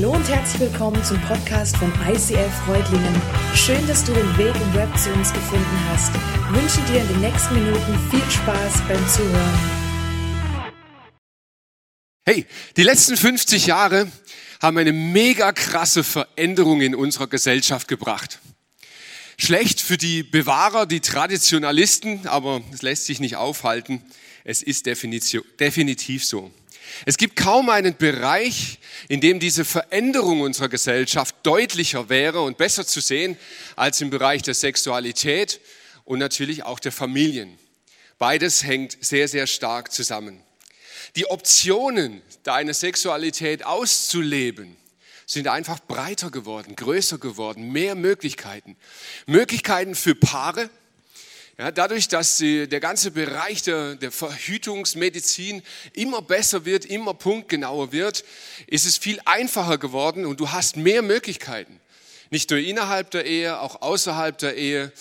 Hallo und herzlich willkommen zum Podcast von ICF Freudlingen. Schön, dass du den Weg im Web zu uns gefunden hast. Ich wünsche dir in den nächsten Minuten viel Spaß beim Zuhören. Hey, die letzten 50 Jahre haben eine mega krasse Veränderung in unserer Gesellschaft gebracht. Schlecht für die Bewahrer, die Traditionalisten, aber es lässt sich nicht aufhalten. Es ist definitiv so. Es gibt kaum einen Bereich, in dem diese Veränderung unserer Gesellschaft deutlicher wäre und besser zu sehen als im Bereich der Sexualität und natürlich auch der Familien. Beides hängt sehr, sehr stark zusammen. Die Optionen, deine Sexualität auszuleben, sind einfach breiter geworden, größer geworden, mehr Möglichkeiten. Möglichkeiten für Paare, ja, dadurch, dass die, der ganze Bereich der, der Verhütungsmedizin immer besser wird, immer punktgenauer wird, ist es viel einfacher geworden und du hast mehr Möglichkeiten. Nicht nur innerhalb der Ehe, auch außerhalb der Ehe.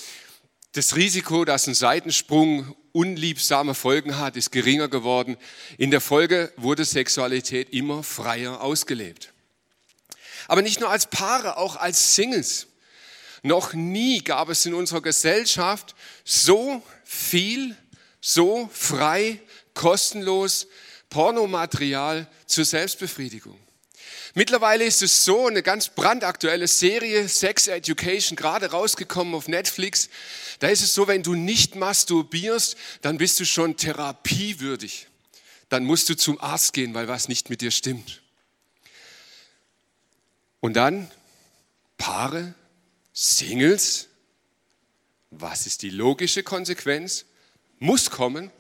Das Risiko, dass ein Seitensprung unliebsame Folgen hat, ist geringer geworden. In der Folge wurde Sexualität immer freier ausgelebt. Aber nicht nur als Paare, auch als Singles. Noch nie gab es in unserer Gesellschaft so viel, so frei, kostenlos Pornomaterial zur Selbstbefriedigung. Mittlerweile ist es so, eine ganz brandaktuelle Serie, Sex Education, gerade rausgekommen auf Netflix. Da ist es so, wenn du nicht masturbierst, dann bist du schon therapiewürdig. Dann musst du zum Arzt gehen, weil was nicht mit dir stimmt. Und dann Paare, Singles, was ist die logische Konsequenz? Muss kommen.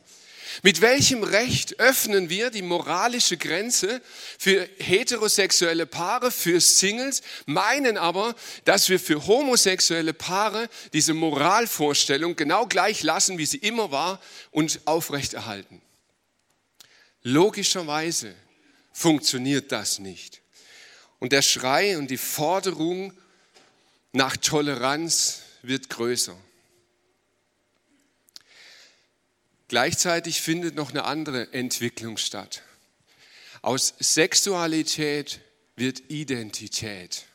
Mit welchem Recht öffnen wir die moralische Grenze für heterosexuelle Paare, für Singles, meinen aber, dass wir für homosexuelle Paare diese Moralvorstellung genau gleich lassen, wie sie immer war und aufrechterhalten? Logischerweise funktioniert das nicht. Und der Schrei und die Forderung nach Toleranz wird größer. Gleichzeitig findet noch eine andere Entwicklung statt. Aus Sexualität wird Identität.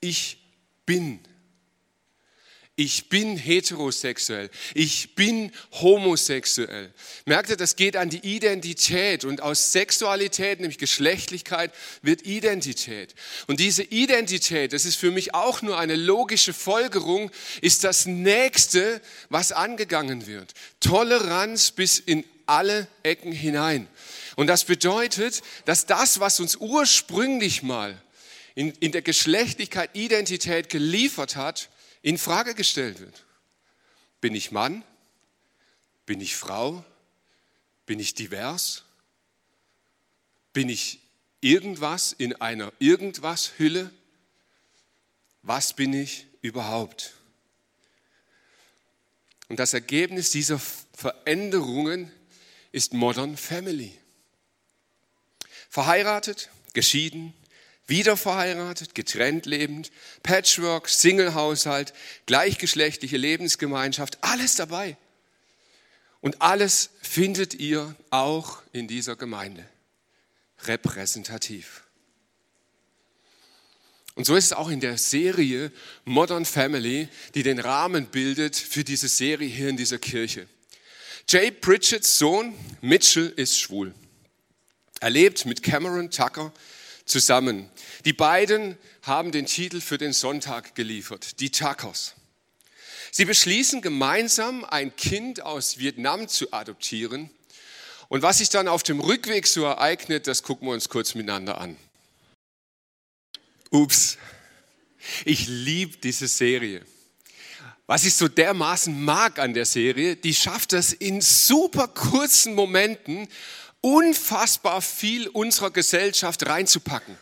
Ich bin ich bin heterosexuell, ich bin homosexuell. Merkt ihr, das geht an die Identität und aus Sexualität, nämlich Geschlechtlichkeit, wird Identität. Und diese Identität, das ist für mich auch nur eine logische Folgerung, ist das Nächste, was angegangen wird. Toleranz bis in alle Ecken hinein. Und das bedeutet, dass das, was uns ursprünglich mal in, in der Geschlechtlichkeit Identität geliefert hat, in Frage gestellt wird. Bin ich Mann? Bin ich Frau? Bin ich divers? Bin ich irgendwas in einer irgendwas Hülle? Was bin ich überhaupt? Und das Ergebnis dieser Veränderungen ist Modern Family. Verheiratet, geschieden, wieder verheiratet, getrennt lebend, Patchwork, Singlehaushalt, gleichgeschlechtliche Lebensgemeinschaft, alles dabei. Und alles findet ihr auch in dieser Gemeinde. Repräsentativ. Und so ist es auch in der Serie Modern Family, die den Rahmen bildet für diese Serie hier in dieser Kirche. Jay Pritchett's Sohn Mitchell ist schwul. Er lebt mit Cameron Tucker zusammen. Die beiden haben den Titel für den Sonntag geliefert, die Tuckers. Sie beschließen gemeinsam, ein Kind aus Vietnam zu adoptieren. Und was sich dann auf dem Rückweg so ereignet, das gucken wir uns kurz miteinander an. Ups, ich liebe diese Serie. Was ich so dermaßen mag an der Serie, die schafft es in super kurzen Momenten unfassbar viel unserer Gesellschaft reinzupacken.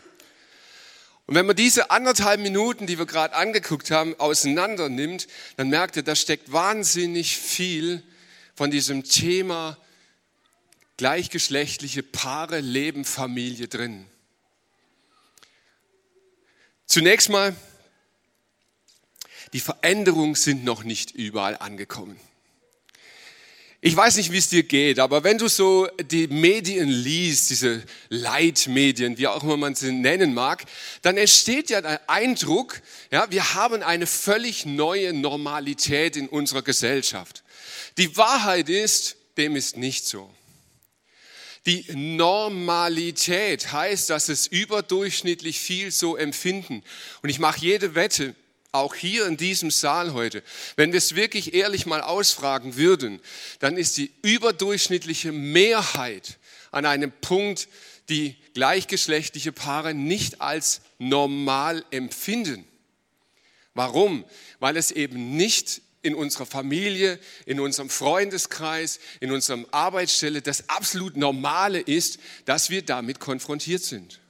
Und wenn man diese anderthalb Minuten, die wir gerade angeguckt haben, auseinander nimmt, dann merkt ihr, da steckt wahnsinnig viel von diesem Thema gleichgeschlechtliche Paare, Leben, Familie drin. Zunächst mal, die Veränderungen sind noch nicht überall angekommen. Ich weiß nicht, wie es dir geht, aber wenn du so die Medien liest, diese Leitmedien, wie auch immer man sie nennen mag, dann entsteht ja der Eindruck, ja, wir haben eine völlig neue Normalität in unserer Gesellschaft. Die Wahrheit ist, dem ist nicht so. Die Normalität heißt, dass es überdurchschnittlich viel so empfinden. Und ich mache jede Wette, auch hier in diesem Saal heute, wenn wir es wirklich ehrlich mal ausfragen würden, dann ist die überdurchschnittliche Mehrheit an einem Punkt, die gleichgeschlechtliche Paare nicht als normal empfinden. Warum? Weil es eben nicht in unserer Familie, in unserem Freundeskreis, in unserem Arbeitsstelle das absolut Normale ist, dass wir damit konfrontiert sind.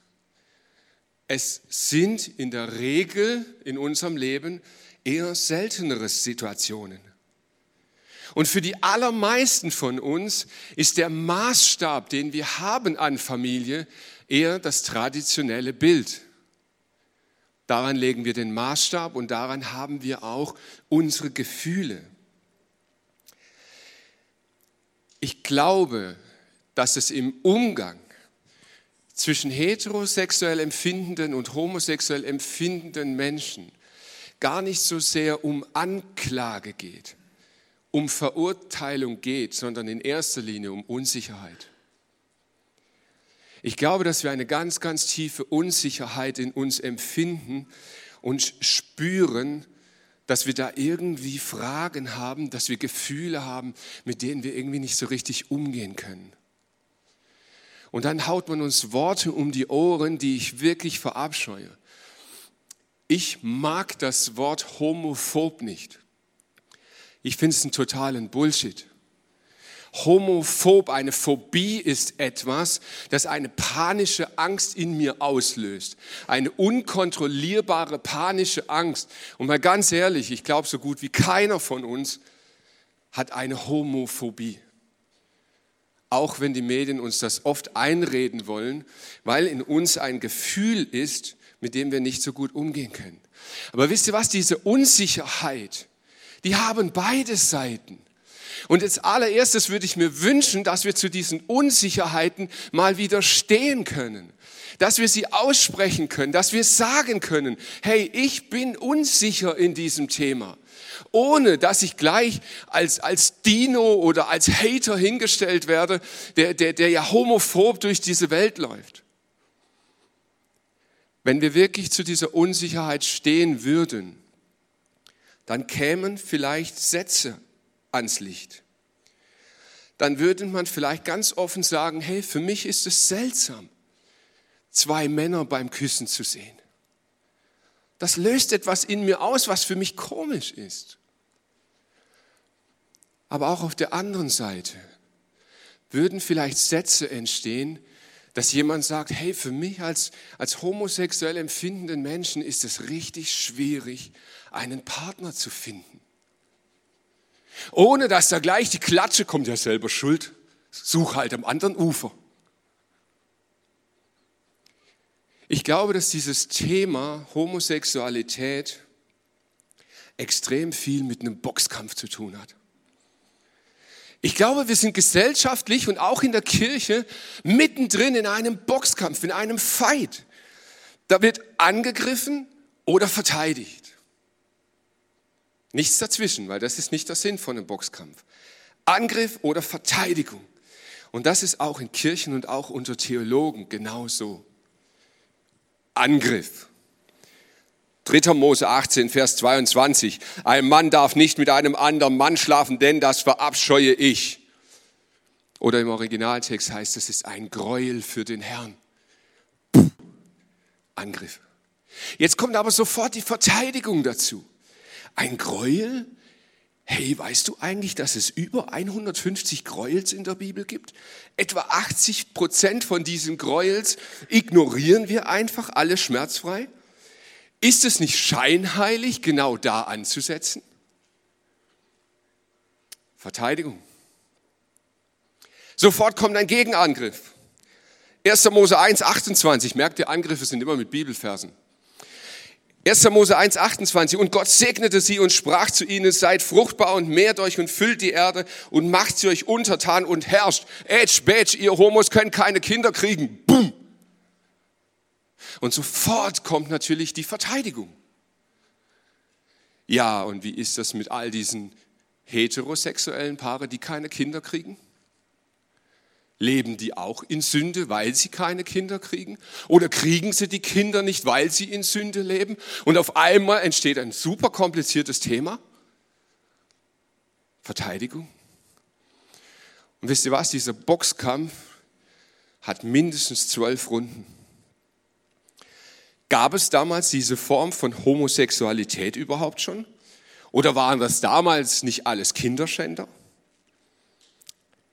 Es sind in der Regel in unserem Leben eher seltenere Situationen. Und für die allermeisten von uns ist der Maßstab, den wir haben an Familie, eher das traditionelle Bild. Daran legen wir den Maßstab und daran haben wir auch unsere Gefühle. Ich glaube, dass es im Umgang zwischen heterosexuell empfindenden und homosexuell empfindenden Menschen gar nicht so sehr um Anklage geht, um Verurteilung geht, sondern in erster Linie um Unsicherheit. Ich glaube, dass wir eine ganz, ganz tiefe Unsicherheit in uns empfinden und spüren, dass wir da irgendwie Fragen haben, dass wir Gefühle haben, mit denen wir irgendwie nicht so richtig umgehen können. Und dann haut man uns Worte um die Ohren, die ich wirklich verabscheue. Ich mag das Wort homophob nicht. Ich finde es einen totalen Bullshit. Homophob, eine Phobie ist etwas, das eine panische Angst in mir auslöst. Eine unkontrollierbare panische Angst. Und mal ganz ehrlich, ich glaube so gut wie keiner von uns hat eine Homophobie auch wenn die Medien uns das oft einreden wollen, weil in uns ein Gefühl ist, mit dem wir nicht so gut umgehen können. Aber wisst ihr was, diese Unsicherheit, die haben beide Seiten. Und als allererstes würde ich mir wünschen, dass wir zu diesen Unsicherheiten mal widerstehen können. Dass wir sie aussprechen können, dass wir sagen können, hey, ich bin unsicher in diesem Thema ohne dass ich gleich als, als Dino oder als Hater hingestellt werde, der, der, der ja homophob durch diese Welt läuft. Wenn wir wirklich zu dieser Unsicherheit stehen würden, dann kämen vielleicht Sätze ans Licht. Dann würde man vielleicht ganz offen sagen, hey, für mich ist es seltsam, zwei Männer beim Küssen zu sehen. Das löst etwas in mir aus, was für mich komisch ist. Aber auch auf der anderen Seite würden vielleicht Sätze entstehen, dass jemand sagt, hey, für mich als, als homosexuell empfindenden Menschen ist es richtig schwierig, einen Partner zu finden. Ohne dass da gleich die Klatsche kommt, ja selber schuld, such halt am anderen Ufer. Ich glaube, dass dieses Thema Homosexualität extrem viel mit einem Boxkampf zu tun hat. Ich glaube, wir sind gesellschaftlich und auch in der Kirche mittendrin in einem Boxkampf, in einem Fight. Da wird angegriffen oder verteidigt. Nichts dazwischen, weil das ist nicht der Sinn von einem Boxkampf. Angriff oder Verteidigung. Und das ist auch in Kirchen und auch unter Theologen genauso. Angriff. 3. Mose 18, Vers 22. Ein Mann darf nicht mit einem anderen Mann schlafen, denn das verabscheue ich. Oder im Originaltext heißt es, ist ein Gräuel für den Herrn. Puh, Angriff. Jetzt kommt aber sofort die Verteidigung dazu. Ein Gräuel? Hey, weißt du eigentlich, dass es über 150 Gräuels in der Bibel gibt? Etwa 80 Prozent von diesen Gräuels ignorieren wir einfach alle schmerzfrei. Ist es nicht scheinheilig, genau da anzusetzen? Verteidigung. Sofort kommt ein Gegenangriff. 1. Mose 1, 28. Merkt ihr, Angriffe sind immer mit Bibelversen. 1. Mose 1, 28. Und Gott segnete sie und sprach zu ihnen, seid fruchtbar und mehrt euch und füllt die Erde und macht sie euch untertan und herrscht. Ätsch, bätsch, ihr Homos könnt keine Kinder kriegen. Boom. Und sofort kommt natürlich die Verteidigung. Ja, und wie ist das mit all diesen heterosexuellen Paare, die keine Kinder kriegen? Leben die auch in Sünde, weil sie keine Kinder kriegen? Oder kriegen sie die Kinder nicht, weil sie in Sünde leben? Und auf einmal entsteht ein super kompliziertes Thema. Verteidigung. Und wisst ihr was? Dieser Boxkampf hat mindestens zwölf Runden. Gab es damals diese Form von Homosexualität überhaupt schon? Oder waren das damals nicht alles Kinderschänder?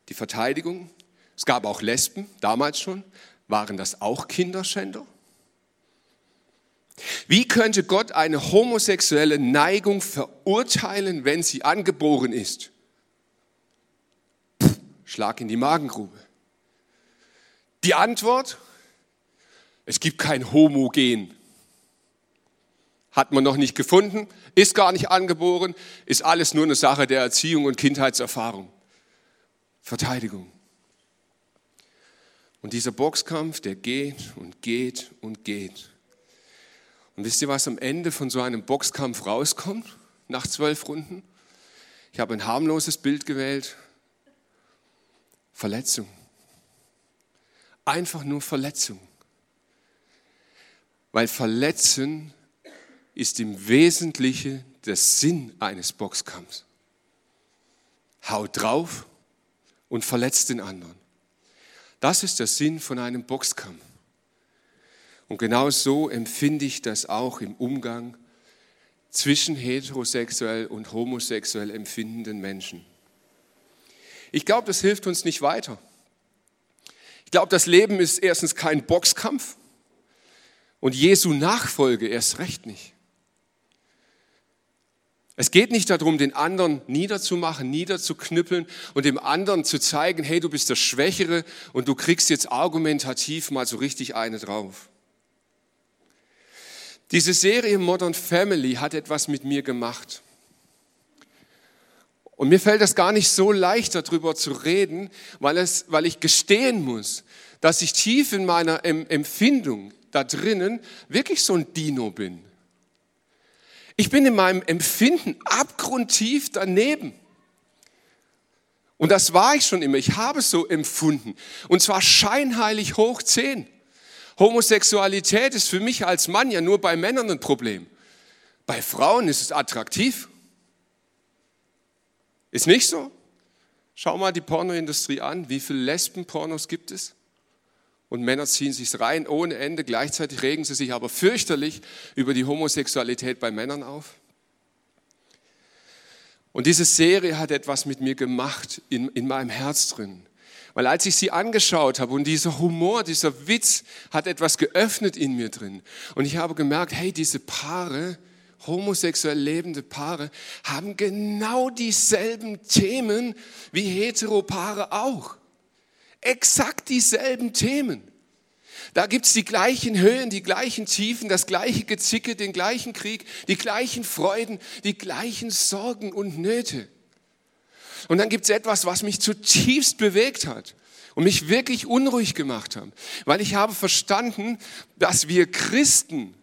Die Verteidigung, es gab auch Lesben, damals schon. Waren das auch Kinderschänder? Wie könnte Gott eine homosexuelle Neigung verurteilen, wenn sie angeboren ist? Puh, Schlag in die Magengrube. Die Antwort? Es gibt kein Homogen. Hat man noch nicht gefunden, ist gar nicht angeboren, ist alles nur eine Sache der Erziehung und Kindheitserfahrung. Verteidigung. Und dieser Boxkampf, der geht und geht und geht. Und wisst ihr, was am Ende von so einem Boxkampf rauskommt, nach zwölf Runden? Ich habe ein harmloses Bild gewählt. Verletzung. Einfach nur Verletzung. Weil Verletzen ist im Wesentlichen der Sinn eines Boxkampfs. Haut drauf und verletzt den anderen. Das ist der Sinn von einem Boxkampf. Und genau so empfinde ich das auch im Umgang zwischen heterosexuell und homosexuell empfindenden Menschen. Ich glaube, das hilft uns nicht weiter. Ich glaube, das Leben ist erstens kein Boxkampf und Jesu Nachfolge erst recht nicht. Es geht nicht darum, den anderen niederzumachen, niederzuknüppeln und dem anderen zu zeigen, hey, du bist der Schwächere und du kriegst jetzt argumentativ mal so richtig eine drauf. Diese Serie Modern Family hat etwas mit mir gemacht. Und mir fällt es gar nicht so leicht, darüber zu reden, weil, es, weil ich gestehen muss, dass ich tief in meiner Empfindung da drinnen wirklich so ein Dino bin. Ich bin in meinem Empfinden abgrundtief daneben. Und das war ich schon immer. Ich habe es so empfunden. Und zwar scheinheilig hoch zehn. Homosexualität ist für mich als Mann ja nur bei Männern ein Problem. Bei Frauen ist es attraktiv. Ist nicht so? Schau mal die Pornoindustrie an. Wie viele Lesben-Pornos gibt es? Und Männer ziehen sich rein ohne Ende. Gleichzeitig regen sie sich aber fürchterlich über die Homosexualität bei Männern auf. Und diese Serie hat etwas mit mir gemacht in, in meinem Herz drin. Weil als ich sie angeschaut habe und dieser Humor, dieser Witz hat etwas geöffnet in mir drin. Und ich habe gemerkt, hey, diese Paare, homosexuell lebende Paare, haben genau dieselben Themen wie Heteropaare auch exakt dieselben Themen. Da gibt es die gleichen Höhen, die gleichen Tiefen, das gleiche Gezicke, den gleichen Krieg, die gleichen Freuden, die gleichen Sorgen und Nöte. Und dann gibt es etwas, was mich zutiefst bewegt hat und mich wirklich unruhig gemacht hat, weil ich habe verstanden, dass wir Christen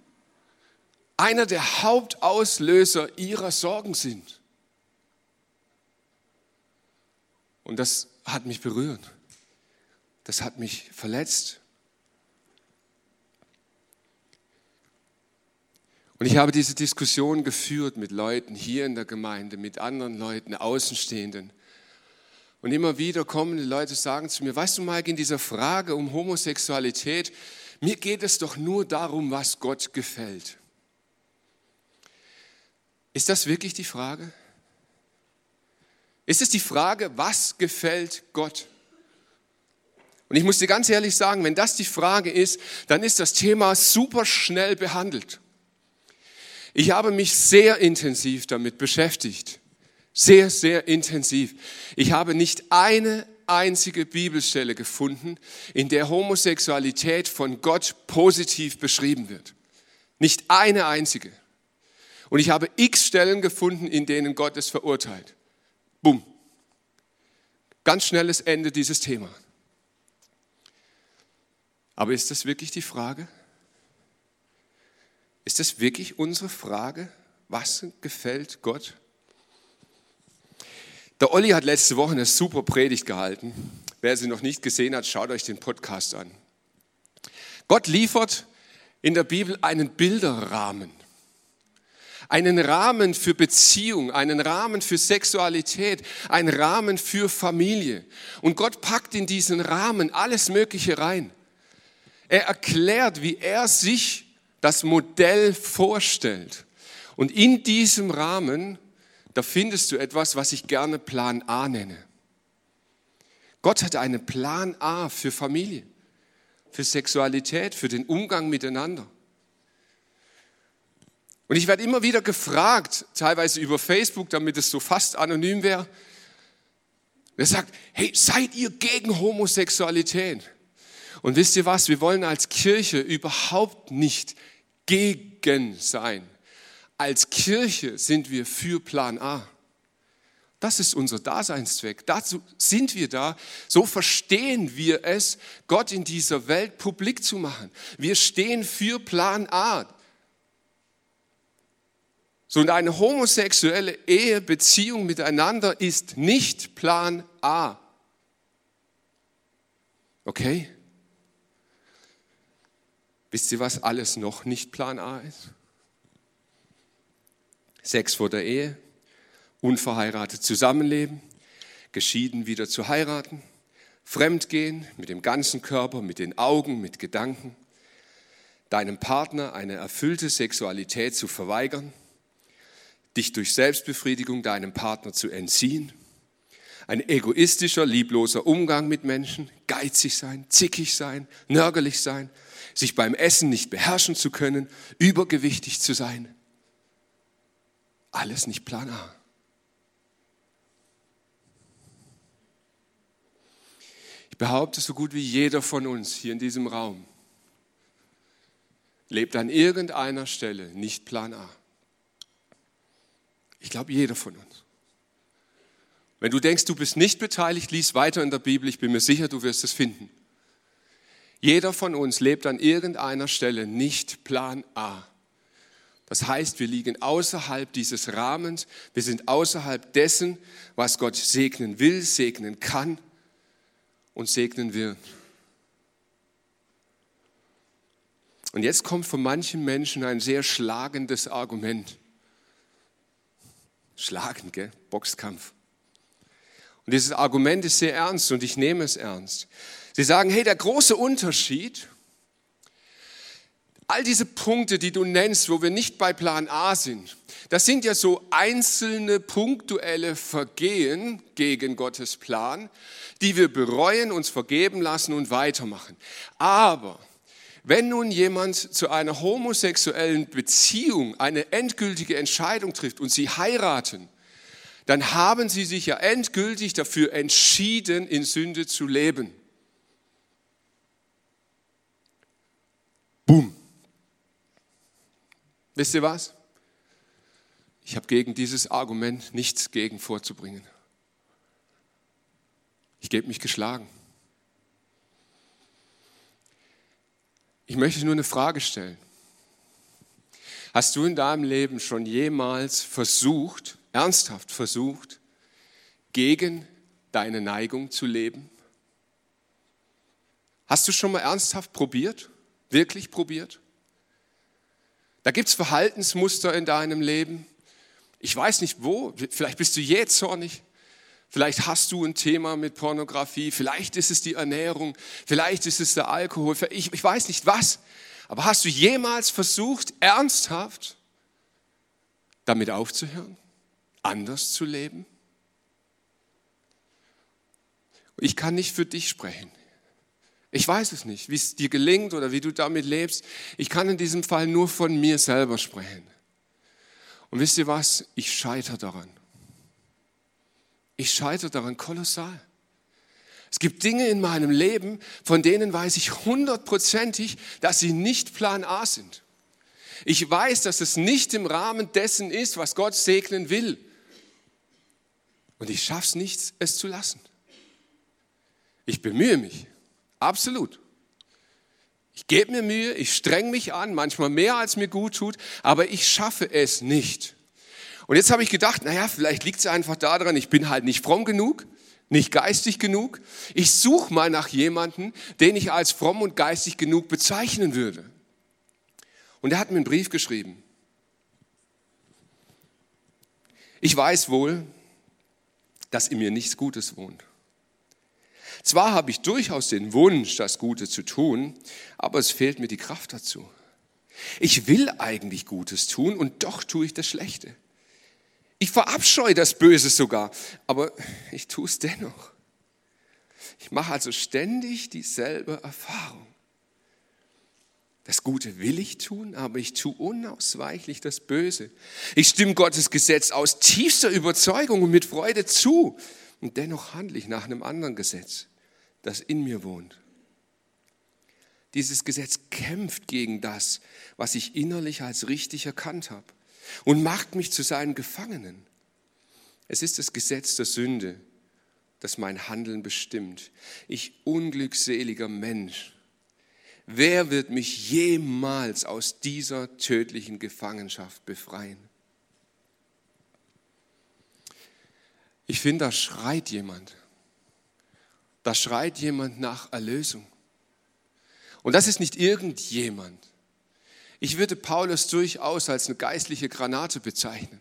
einer der Hauptauslöser ihrer Sorgen sind. Und das hat mich berührt das hat mich verletzt. Und ich habe diese Diskussion geführt mit Leuten hier in der Gemeinde, mit anderen Leuten, Außenstehenden. Und immer wieder kommen die Leute sagen zu mir, weißt du, Mike, in dieser Frage um Homosexualität, mir geht es doch nur darum, was Gott gefällt. Ist das wirklich die Frage? Ist es die Frage, was gefällt Gott? Und ich muss dir ganz ehrlich sagen, wenn das die Frage ist, dann ist das Thema super schnell behandelt. Ich habe mich sehr intensiv damit beschäftigt. Sehr, sehr intensiv. Ich habe nicht eine einzige Bibelstelle gefunden, in der Homosexualität von Gott positiv beschrieben wird. Nicht eine einzige. Und ich habe x Stellen gefunden, in denen Gott es verurteilt. Bumm. Ganz schnelles Ende dieses Thema. Aber ist das wirklich die Frage? Ist das wirklich unsere Frage? Was gefällt Gott? Der Olli hat letzte Woche eine super Predigt gehalten. Wer sie noch nicht gesehen hat, schaut euch den Podcast an. Gott liefert in der Bibel einen Bilderrahmen. Einen Rahmen für Beziehung, einen Rahmen für Sexualität, einen Rahmen für Familie. Und Gott packt in diesen Rahmen alles Mögliche rein. Er erklärt, wie er sich das Modell vorstellt. Und in diesem Rahmen, da findest du etwas, was ich gerne Plan A nenne. Gott hat einen Plan A für Familie, für Sexualität, für den Umgang miteinander. Und ich werde immer wieder gefragt, teilweise über Facebook, damit es so fast anonym wäre. Er sagt, hey, seid ihr gegen Homosexualität? Und wisst ihr was, wir wollen als Kirche überhaupt nicht gegen sein. Als Kirche sind wir für Plan A. Das ist unser Daseinszweck. Dazu sind wir da. So verstehen wir es, Gott in dieser Welt publik zu machen. Wir stehen für Plan A. So eine homosexuelle Ehe, Beziehung miteinander ist nicht Plan A. Okay? Wisst ihr, was alles noch nicht Plan A ist? Sex vor der Ehe, unverheiratet zusammenleben, geschieden wieder zu heiraten, fremdgehen mit dem ganzen Körper, mit den Augen, mit Gedanken, deinem Partner eine erfüllte Sexualität zu verweigern, dich durch Selbstbefriedigung deinem Partner zu entziehen, ein egoistischer, liebloser Umgang mit Menschen, geizig sein, zickig sein, nörgelig sein, sich beim Essen nicht beherrschen zu können, übergewichtig zu sein. Alles nicht Plan A. Ich behaupte, so gut wie jeder von uns hier in diesem Raum lebt an irgendeiner Stelle nicht Plan A. Ich glaube, jeder von uns. Wenn du denkst, du bist nicht beteiligt, lies weiter in der Bibel. Ich bin mir sicher, du wirst es finden. Jeder von uns lebt an irgendeiner Stelle nicht Plan A. Das heißt, wir liegen außerhalb dieses Rahmens, wir sind außerhalb dessen, was Gott segnen will, segnen kann und segnen wird. Und jetzt kommt von manchen Menschen ein sehr schlagendes Argument. Schlagend, gell? Boxkampf. Und dieses Argument ist sehr ernst und ich nehme es ernst. Sie sagen, hey, der große Unterschied, all diese Punkte, die du nennst, wo wir nicht bei Plan A sind, das sind ja so einzelne punktuelle Vergehen gegen Gottes Plan, die wir bereuen, uns vergeben lassen und weitermachen. Aber wenn nun jemand zu einer homosexuellen Beziehung eine endgültige Entscheidung trifft und sie heiraten, dann haben sie sich ja endgültig dafür entschieden, in Sünde zu leben. Boom. Wisst ihr was? Ich habe gegen dieses Argument nichts gegen vorzubringen. Ich gebe mich geschlagen. Ich möchte nur eine Frage stellen. Hast du in deinem Leben schon jemals versucht, ernsthaft versucht, gegen deine Neigung zu leben? Hast du schon mal ernsthaft probiert? Wirklich probiert? Da gibt es Verhaltensmuster in deinem Leben. Ich weiß nicht wo, vielleicht bist du jetzt zornig, vielleicht hast du ein Thema mit Pornografie, vielleicht ist es die Ernährung, vielleicht ist es der Alkohol, ich, ich weiß nicht was. Aber hast du jemals versucht, ernsthaft damit aufzuhören, anders zu leben? Ich kann nicht für dich sprechen. Ich weiß es nicht, wie es dir gelingt oder wie du damit lebst. Ich kann in diesem Fall nur von mir selber sprechen. Und wisst ihr was? Ich scheitere daran. Ich scheitere daran kolossal. Es gibt Dinge in meinem Leben, von denen weiß ich hundertprozentig, dass sie nicht Plan A sind. Ich weiß, dass es nicht im Rahmen dessen ist, was Gott segnen will. Und ich schaffe es nicht, es zu lassen. Ich bemühe mich, absolut. Ich gebe mir Mühe, ich streng mich an, manchmal mehr als mir gut tut, aber ich schaffe es nicht. Und jetzt habe ich gedacht, naja, vielleicht liegt es einfach daran, ich bin halt nicht fromm genug, nicht geistig genug. Ich suche mal nach jemandem, den ich als fromm und geistig genug bezeichnen würde. Und er hat mir einen Brief geschrieben. Ich weiß wohl, dass in mir nichts Gutes wohnt. Zwar habe ich durchaus den Wunsch, das Gute zu tun, aber es fehlt mir die Kraft dazu. Ich will eigentlich Gutes tun und doch tue ich das Schlechte. Ich verabscheue das Böse sogar, aber ich tue es dennoch. Ich mache also ständig dieselbe Erfahrung. Das Gute will ich tun, aber ich tue unausweichlich das Böse. Ich stimme Gottes Gesetz aus tiefster Überzeugung und mit Freude zu. Und dennoch handle ich nach einem anderen Gesetz, das in mir wohnt. Dieses Gesetz kämpft gegen das, was ich innerlich als richtig erkannt habe und macht mich zu seinen Gefangenen. Es ist das Gesetz der Sünde, das mein Handeln bestimmt. Ich unglückseliger Mensch, wer wird mich jemals aus dieser tödlichen Gefangenschaft befreien? Ich finde, da schreit jemand. Da schreit jemand nach Erlösung. Und das ist nicht irgendjemand. Ich würde Paulus durchaus als eine geistliche Granate bezeichnen.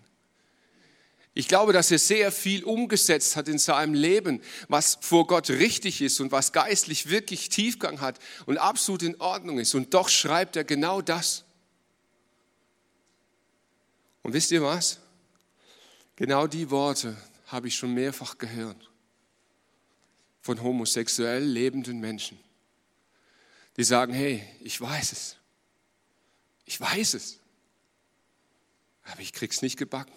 Ich glaube, dass er sehr viel umgesetzt hat in seinem Leben, was vor Gott richtig ist und was geistlich wirklich Tiefgang hat und absolut in Ordnung ist. Und doch schreibt er genau das. Und wisst ihr was? Genau die Worte habe ich schon mehrfach gehört von homosexuell lebenden Menschen, die sagen, hey, ich weiß es. Ich weiß es. Aber ich krieg's nicht gebacken.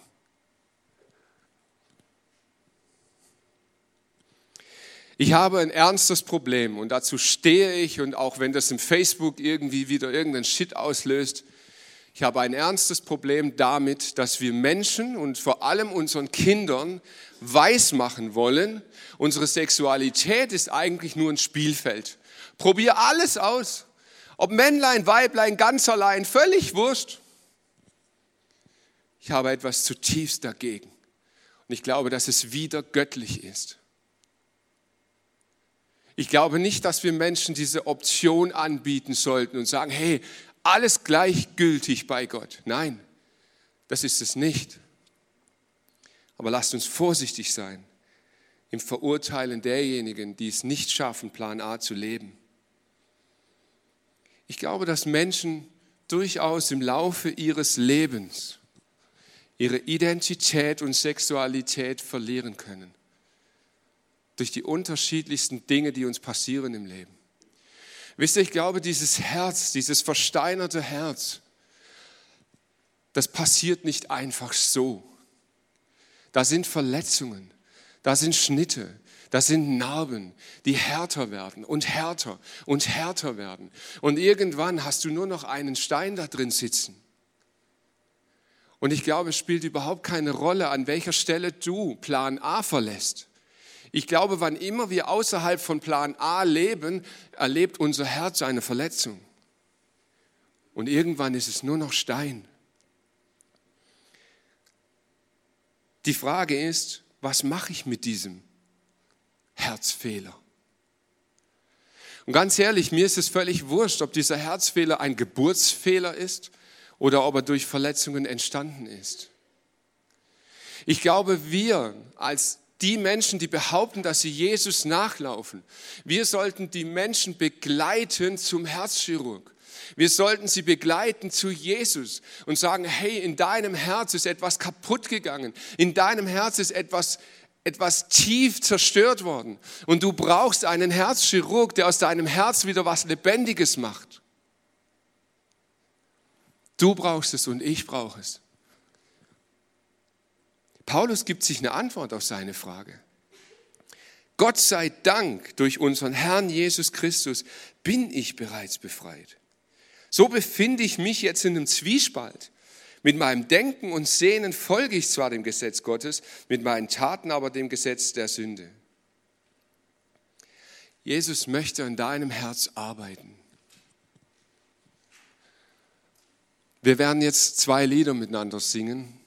Ich habe ein ernstes Problem und dazu stehe ich und auch wenn das im Facebook irgendwie wieder irgendeinen Shit auslöst, ich habe ein ernstes Problem damit, dass wir Menschen und vor allem unseren Kindern weismachen wollen, unsere Sexualität ist eigentlich nur ein Spielfeld. Probier alles aus. Ob Männlein, Weiblein, ganz allein, völlig wurscht. Ich habe etwas zutiefst dagegen. Und ich glaube, dass es wieder göttlich ist. Ich glaube nicht, dass wir Menschen diese Option anbieten sollten und sagen, hey, alles gleichgültig bei Gott. Nein, das ist es nicht. Aber lasst uns vorsichtig sein im Verurteilen derjenigen, die es nicht schaffen, Plan A zu leben. Ich glaube, dass Menschen durchaus im Laufe ihres Lebens ihre Identität und Sexualität verlieren können. Durch die unterschiedlichsten Dinge, die uns passieren im Leben. Wisst ihr, ich glaube, dieses Herz, dieses versteinerte Herz, das passiert nicht einfach so. Da sind Verletzungen, da sind Schnitte, das sind Narben, die härter werden und härter und härter werden. Und irgendwann hast du nur noch einen Stein da drin sitzen. Und ich glaube, es spielt überhaupt keine Rolle, an welcher Stelle du Plan A verlässt. Ich glaube, wann immer wir außerhalb von Plan A leben, erlebt unser Herz eine Verletzung. Und irgendwann ist es nur noch Stein. Die Frage ist, was mache ich mit diesem? Herzfehler. Und ganz ehrlich, mir ist es völlig wurscht, ob dieser Herzfehler ein Geburtsfehler ist oder ob er durch Verletzungen entstanden ist. Ich glaube, wir als die Menschen, die behaupten, dass sie Jesus nachlaufen, wir sollten die Menschen begleiten zum Herzchirurg. Wir sollten sie begleiten zu Jesus und sagen, hey, in deinem Herz ist etwas kaputt gegangen. In deinem Herz ist etwas etwas tief zerstört worden. Und du brauchst einen Herzchirurg, der aus deinem Herz wieder was Lebendiges macht. Du brauchst es und ich brauche es. Paulus gibt sich eine Antwort auf seine Frage. Gott sei Dank, durch unseren Herrn Jesus Christus bin ich bereits befreit. So befinde ich mich jetzt in einem Zwiespalt. Mit meinem Denken und Sehnen folge ich zwar dem Gesetz Gottes, mit meinen Taten aber dem Gesetz der Sünde. Jesus möchte an deinem Herz arbeiten. Wir werden jetzt zwei Lieder miteinander singen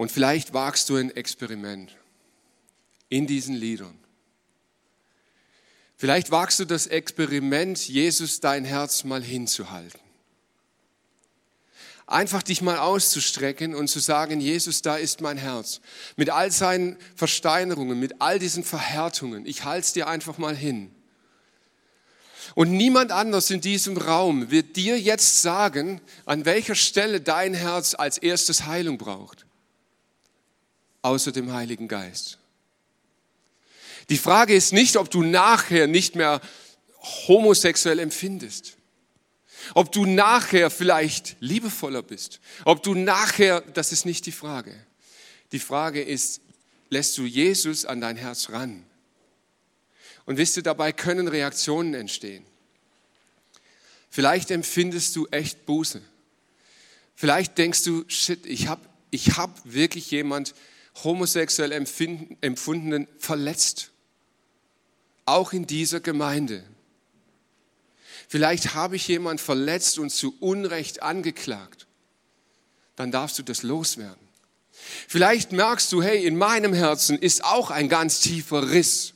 und vielleicht wagst du ein Experiment in diesen Liedern. Vielleicht wagst du das Experiment, Jesus dein Herz mal hinzuhalten. Einfach dich mal auszustrecken und zu sagen, Jesus, da ist mein Herz. Mit all seinen Versteinerungen, mit all diesen Verhärtungen. Ich halte es dir einfach mal hin. Und niemand anders in diesem Raum wird dir jetzt sagen, an welcher Stelle dein Herz als erstes Heilung braucht. Außer dem Heiligen Geist. Die Frage ist nicht, ob du nachher nicht mehr homosexuell empfindest. Ob du nachher vielleicht liebevoller bist. Ob du nachher, das ist nicht die Frage. Die Frage ist, lässt du Jesus an dein Herz ran? Und wisst ihr, dabei können Reaktionen entstehen. Vielleicht empfindest du echt Buße. Vielleicht denkst du, shit, ich habe ich hab wirklich jemand homosexuell empfundenen verletzt auch in dieser Gemeinde. Vielleicht habe ich jemand verletzt und zu Unrecht angeklagt. Dann darfst du das loswerden. Vielleicht merkst du, hey, in meinem Herzen ist auch ein ganz tiefer Riss.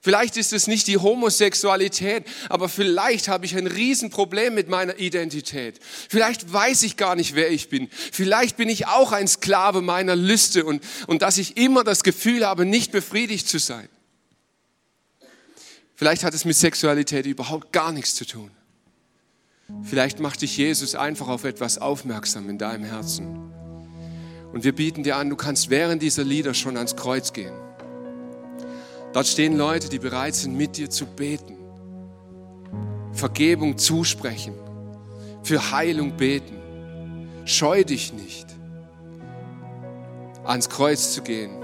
Vielleicht ist es nicht die Homosexualität, aber vielleicht habe ich ein Riesenproblem mit meiner Identität. Vielleicht weiß ich gar nicht, wer ich bin. Vielleicht bin ich auch ein Sklave meiner Lüste und, und dass ich immer das Gefühl habe, nicht befriedigt zu sein. Vielleicht hat es mit Sexualität überhaupt gar nichts zu tun. Vielleicht macht dich Jesus einfach auf etwas aufmerksam in deinem Herzen. Und wir bieten dir an, du kannst während dieser Lieder schon ans Kreuz gehen. Dort stehen Leute, die bereit sind, mit dir zu beten, Vergebung zusprechen, für Heilung beten. Scheu dich nicht, ans Kreuz zu gehen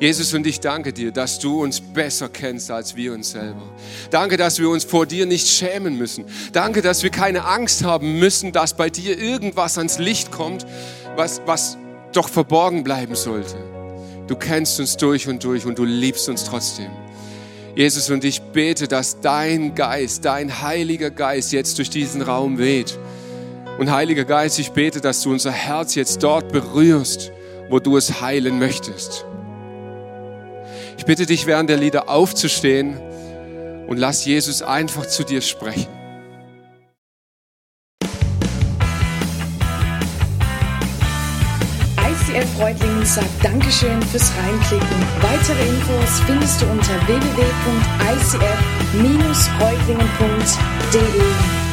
Jesus und ich danke dir, dass du uns besser kennst als wir uns selber. Danke, dass wir uns vor dir nicht schämen müssen. Danke, dass wir keine Angst haben müssen, dass bei dir irgendwas ans Licht kommt, was, was doch verborgen bleiben sollte. Du kennst uns durch und durch und du liebst uns trotzdem. Jesus und ich bete, dass dein Geist, dein Heiliger Geist jetzt durch diesen Raum weht. Und Heiliger Geist, ich bete, dass du unser Herz jetzt dort berührst, wo du es heilen möchtest. Ich bitte dich während der Lieder aufzustehen und lass Jesus einfach zu dir sprechen. ICF Reutlingen sagt Dankeschön fürs Reinklicken. Weitere Infos findest du unter www.icf-reutlingen.de.